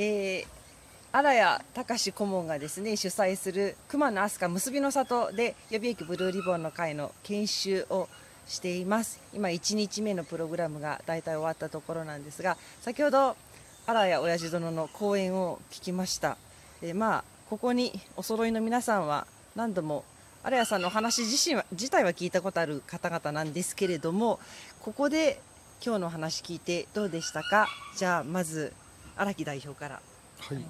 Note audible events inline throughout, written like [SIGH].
えー、荒谷隆顧問がですね主催する熊野飛鳥結びの里で予備役ブルーリボンの会の研修をしています。今1日目のプログラムが大体終わったところなんですが先ほど荒谷親父殿の講演を聞きました。でまあここにお揃いの皆さんは何度も荒谷さんのお話自身は自体は聞いたことある方々なんですけれどもここで今日の話聞いてどうでしたか？じゃあまず荒木代表からはい、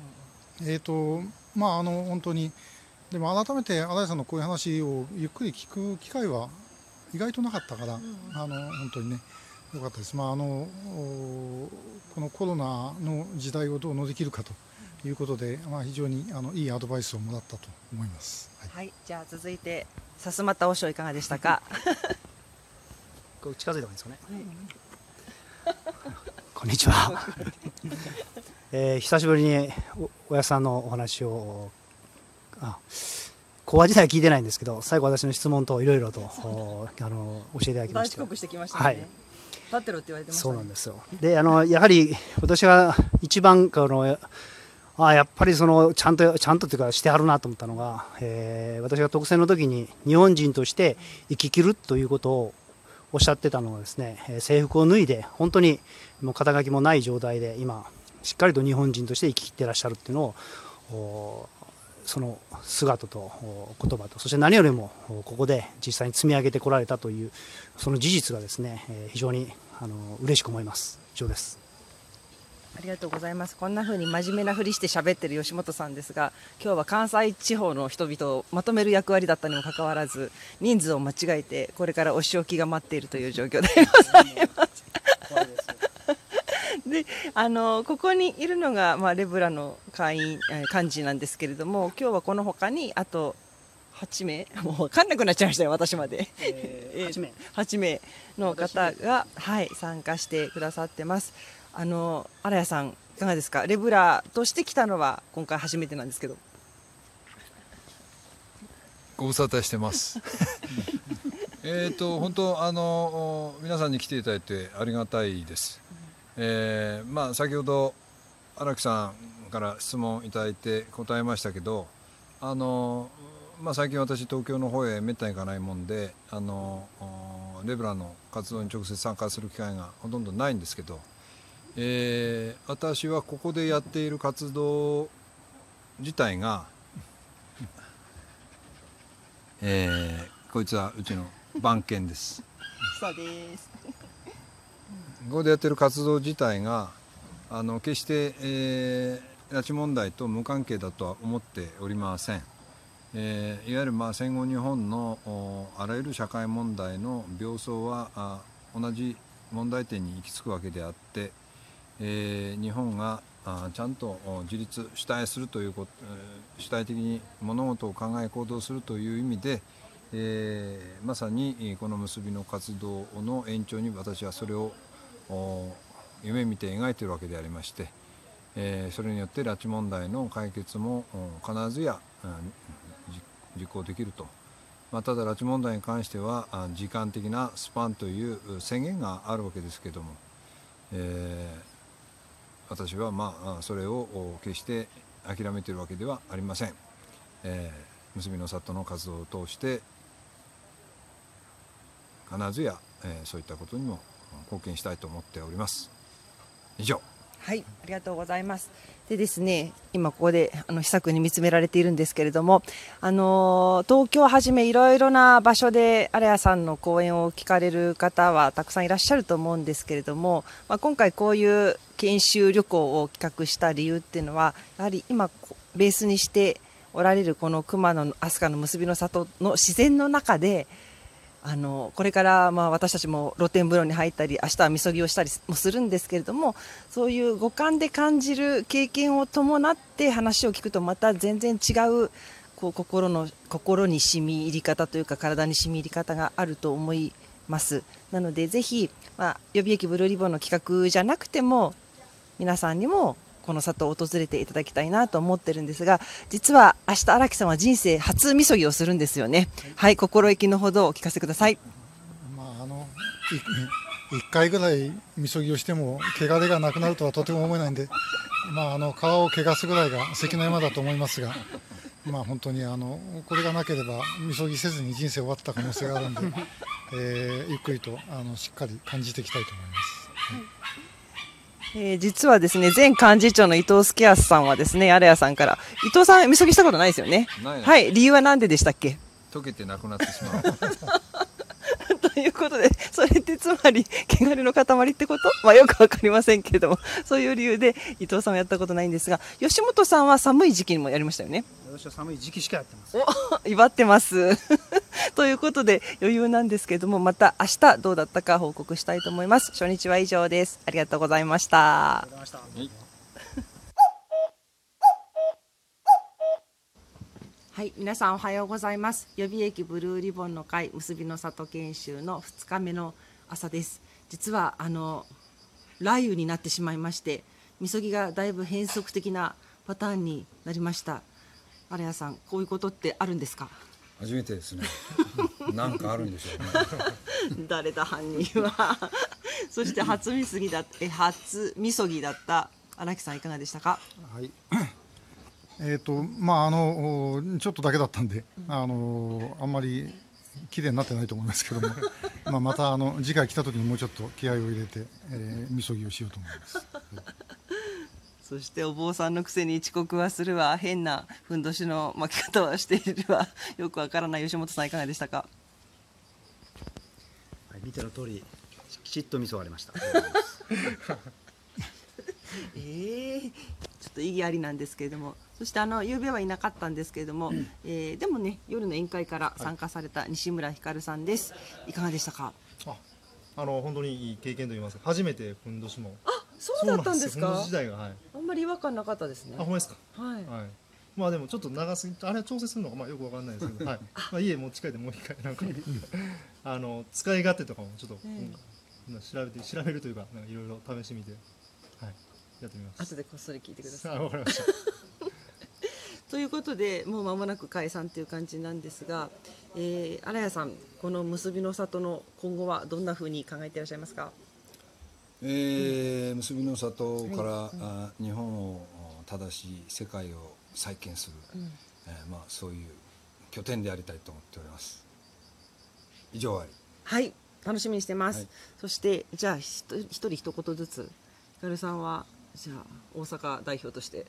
えーとまああの本当にでも改めて新井さんのこういう話をゆっくり聞く機会は意外となかったから、うん、あの本当にねよかったです。まああのこのコロナの時代をどう乗り切るかということで、まあ非常にあのいいアドバイスをもらったと思います。はい、はい、じゃあ続いてさすまた和尚いかがでしたか？[LAUGHS] こう近づいた方がいいですかね。はい、こんにちは。[LAUGHS] えー、久しぶりにおやさんのお話をあ講話自体聞いてないんですけど最後私の質問といろいろと [LAUGHS] あの教えていただきました。遅刻してきましたね。はい。立ってろって言われてました、ね、そうなんですよ。であのやはり私が一番このあやっぱりそのちゃんとちゃんとっていうかしてはるなと思ったのが、えー、私が特選の時に日本人として生き切るということをおっしゃってたのはですね制服を脱いで本当にもう肩書きもない状態で今しっかりと日本人として生き切ってらっしゃるっていうのをその姿と言葉とそして何よりもここで実際に積み上げてこられたというその事実がですね非常にあの嬉しく思います。以上です。ありがとうございます。こんな風に真面目なふりして喋ってる吉本さんですが今日は関西地方の人々をまとめる役割だったにもかかわらず人数を間違えてこれからお仕置きが待っているという状況でございます。[LAUGHS] であのここにいるのが、まあ、レブラの会員幹事なんですけれども今日はこのほかにあと8名もう分かんなくなっちゃいましたよ私まで、えー、8名 [LAUGHS] ,8 名の方が、はい、参加してくださってますあの荒谷さんいかがですか？レブラとして来たのは今回初めてなんですけど。ご無沙汰してます。[LAUGHS] えっと本当あの皆さんに来ていただいてありがたいです。えー、まあ、先ほど荒木さんから質問いただいて答えましたけどあの、まあ、最近私東京の方へめったに行かないもんであのレブラの活動に直接参加する機会がほとんどないんですけど、えー、私はここでやっている活動自体が、[LAUGHS] えー、こいつはうちの番犬です。そうですここでやってる活動自体があの決して、えー、拉致問題と無関係だとは思っておりません、えー、いわゆるまあ戦後日本のあらゆる社会問題の病巣はあ同じ問題点に行き着くわけであって、えー、日本がちゃんと自立主体するということ主体的に物事を考え行動するという意味で、えー、まさにこの結びの活動の延長に私はそれを夢見て描いているわけでありまして、えー、それによって拉致問題の解決も必ずや、実行できると、まあ、ただ拉致問題に関しては時間的なスパンという宣言があるわけですけども、えー、私はまあそれを決して諦めているわけではありません。えー、結びの里の活動を通して必ずや、えー、そういったことにも貢献したいと思っております以上はいありがとうございます。でですね今ここであの秘策に見つめられているんですけれどもあの東京をはじめいろいろな場所で荒谷さんの講演を聞かれる方はたくさんいらっしゃると思うんですけれども、まあ、今回こういう研修旅行を企画した理由っていうのはやはり今ベースにしておられるこの熊野飛鳥の結びの里の自然の中であのこれからまあ私たちも露天風呂に入ったり明日はみそぎをしたりもするんですけれどもそういう五感で感じる経験を伴って話を聞くとまた全然違うこう心の心に染み入り方というか体に染み入り方があると思います。なのでぜひ、まあ、予備役ブルーリボンの企画じゃなくても皆さんにもこの里を訪れていただきたいなと思ってるんですが実は明日荒木さんは人生初みそぎをするんですよね。はい。心意気のほどをお聞かせください。まああの1回ぐらいみそぎをしても汚れがなくなるとはとても思えないんでまあ、あの顔を汚すぐらいが関の山だと思いますが、まあ、本当にあのこれがなければ、みそぎせずに人生終わった可能性があるので、えーゆっくりとあのしっかり感じていきたいと思います。えー実はですね、前幹事長の伊藤助康さんはですね、荒谷さんから、伊藤さん、みそぎしたことないですよね？はい、理由は何ででしたっけ？溶けてなくなってしまう [LAUGHS] ということで、それってつまり、汚れの塊ってこと？まあよくわかりませんけれども、そういう理由で伊藤さんはやったことないんですが、吉本さんは寒い時期にもやりましたよね？私は寒い時期しかやってます。お祝ってます。[LAUGHS] ということで、余裕なんですけれども、また明日どうだったか報告したいと思います。初日は以上です。ありがとうございました。[LAUGHS] はい、皆さんおはようございます。予備役ブルーリボンの会結びの里研修の2日目の朝です。実はあの雷雨になってしまいまして、みそぎがだいぶ変則的なパターンになりました。荒谷さん、こういうことってあるんですか？初めてですね [LAUGHS] なんかあるんでしょうね誰だ犯人は。[LAUGHS] そして初みそぎだえ初みそぎだった荒木さんいかがでしたか？はい。[COUGHS] えっとまああのおちょっとだけだったんで、あのあんまり綺麗になってないと思いますけども、[LAUGHS] まあまたあの次回来た時にもうちょっと気合を入れて、えー、みそぎをしようと思います。そしてお坊さんのくせに遅刻はするわ。変なふんどしの巻き方はしているわ。よくわからない吉本さんいかがでしたか？はい、見ての通り、きちっと味噌がありました。[LAUGHS] えー、ちょっと意義ありなんですけれども。そしてあの昨べはいなかったんですけれども、えーでもね夜の宴会から参加された西村ひかるさんです。いかがでしたか？ああの本当にいい経験といいますか初めてふんどしも。そうだったんですか？ふんどし自体がはい。あんまり違和感なかったですね。あほんまですか？はい。はい。まあでもちょっと長すぎあれは調整するのがまあよくわかんないですけど、はい。まあ、家持ち帰ってもう一回なんか [LAUGHS] あの使い勝手とかもちょっと、えうん調べて調べるというかなんかいろいろ試してみてはい。やってみます。後でこっそり聞いてください。あわかりました。[LAUGHS] ということでもう間もなく解散という感じなんですが、えー、荒谷さんこの結びの里の今後はどんなふうに考えていらっしゃいますか？えー結びの里から、あ日本を正しい世界を再建する、えーまあ、そういう拠点でありたいと思っております。以上あり。はい。楽しみにしてます、はい。そしてじゃあ一人一言ずつ。ひかるさんはじゃあ大阪代表として。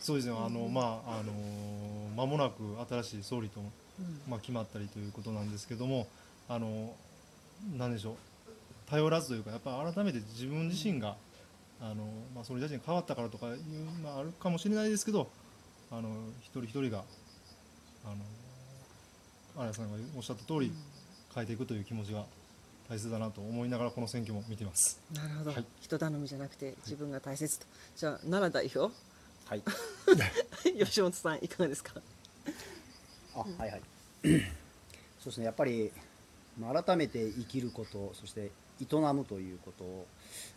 そうですね。あのまああの間もなく新しい総理と、まあ、決まったりということなんですけどもあのなんでしょう頼らずというかやっぱ改めて自分自身があの、まあ、総理大臣が変わったからとかいうのはあるかもしれないですけどあの一人一人があの荒谷さんがおっしゃった通り変えていくという気持ちが大切だなと思いながらこの選挙も見ています。なるほど、はい人頼みじゃなくて自分が大切とじゃあ奈良代表？はい。[LAUGHS] 吉本さんいかがですか？あ、はいはい。[CLEARS THROAT] そうですね。やっぱり、まあ、改めて生きること、そして営むということを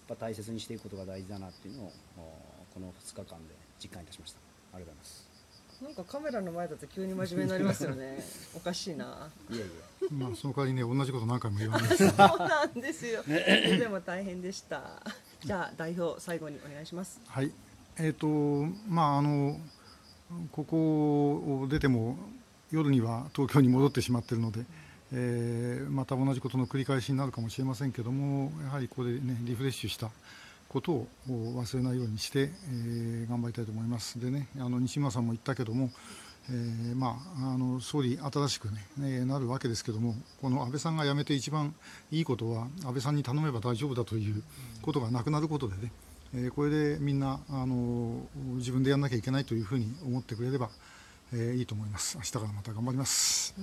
やっぱ大切にしていくことが大事だなっていうのをおこの2日間で実感いたしました。ありがとうございます。なんかカメラの前だと急に真面目になりますよねおかしいないえいえ。まあその代わりね同じこと何回も言わないです。そうなんですよでも大変でしたじゃあ代表最後にお願いしますはい、えーとまああのここを出ても夜には東京に戻ってしまっているので、えーまた同じことの繰り返しになるかもしれませんけどもやはりここで、ね、リフレッシュしたことを忘れないようにして、えー頑張りたいと思います。でねあの西村さんも言ったけどもえーまあ、あの総理、新しく、ねえーなるわけですけども、この安倍さんが辞めて一番いいことは、安倍さんに頼めば大丈夫だということがなくなることでね、えーこれでみんなあの自分でやらなきゃいけないというふうに思ってくれれば、えいいと思います。明日からまた頑張ります。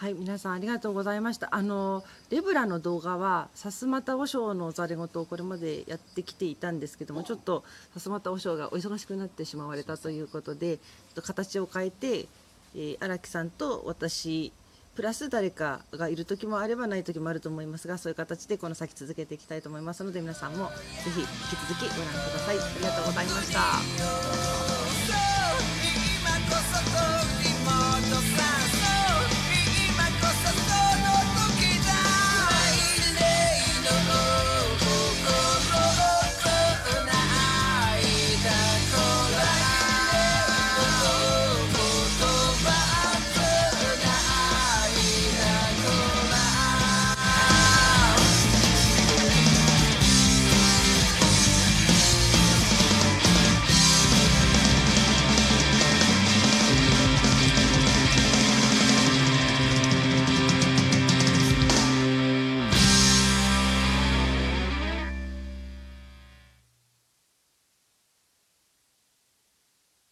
はい皆さんありがとうございました。あのレブラの動画はさすまた和尚のざれ言をこれまでやってきていたんですけどもちょっとさすまた和尚がお忙しくなってしまわれたということで形を変えてえー荒、木さんと私プラス誰かがいる時もあればない時もあると思いますがそういう形でこの先続けていきたいと思いますので皆さんもぜひ引き続きご覧ください。ありがとうございました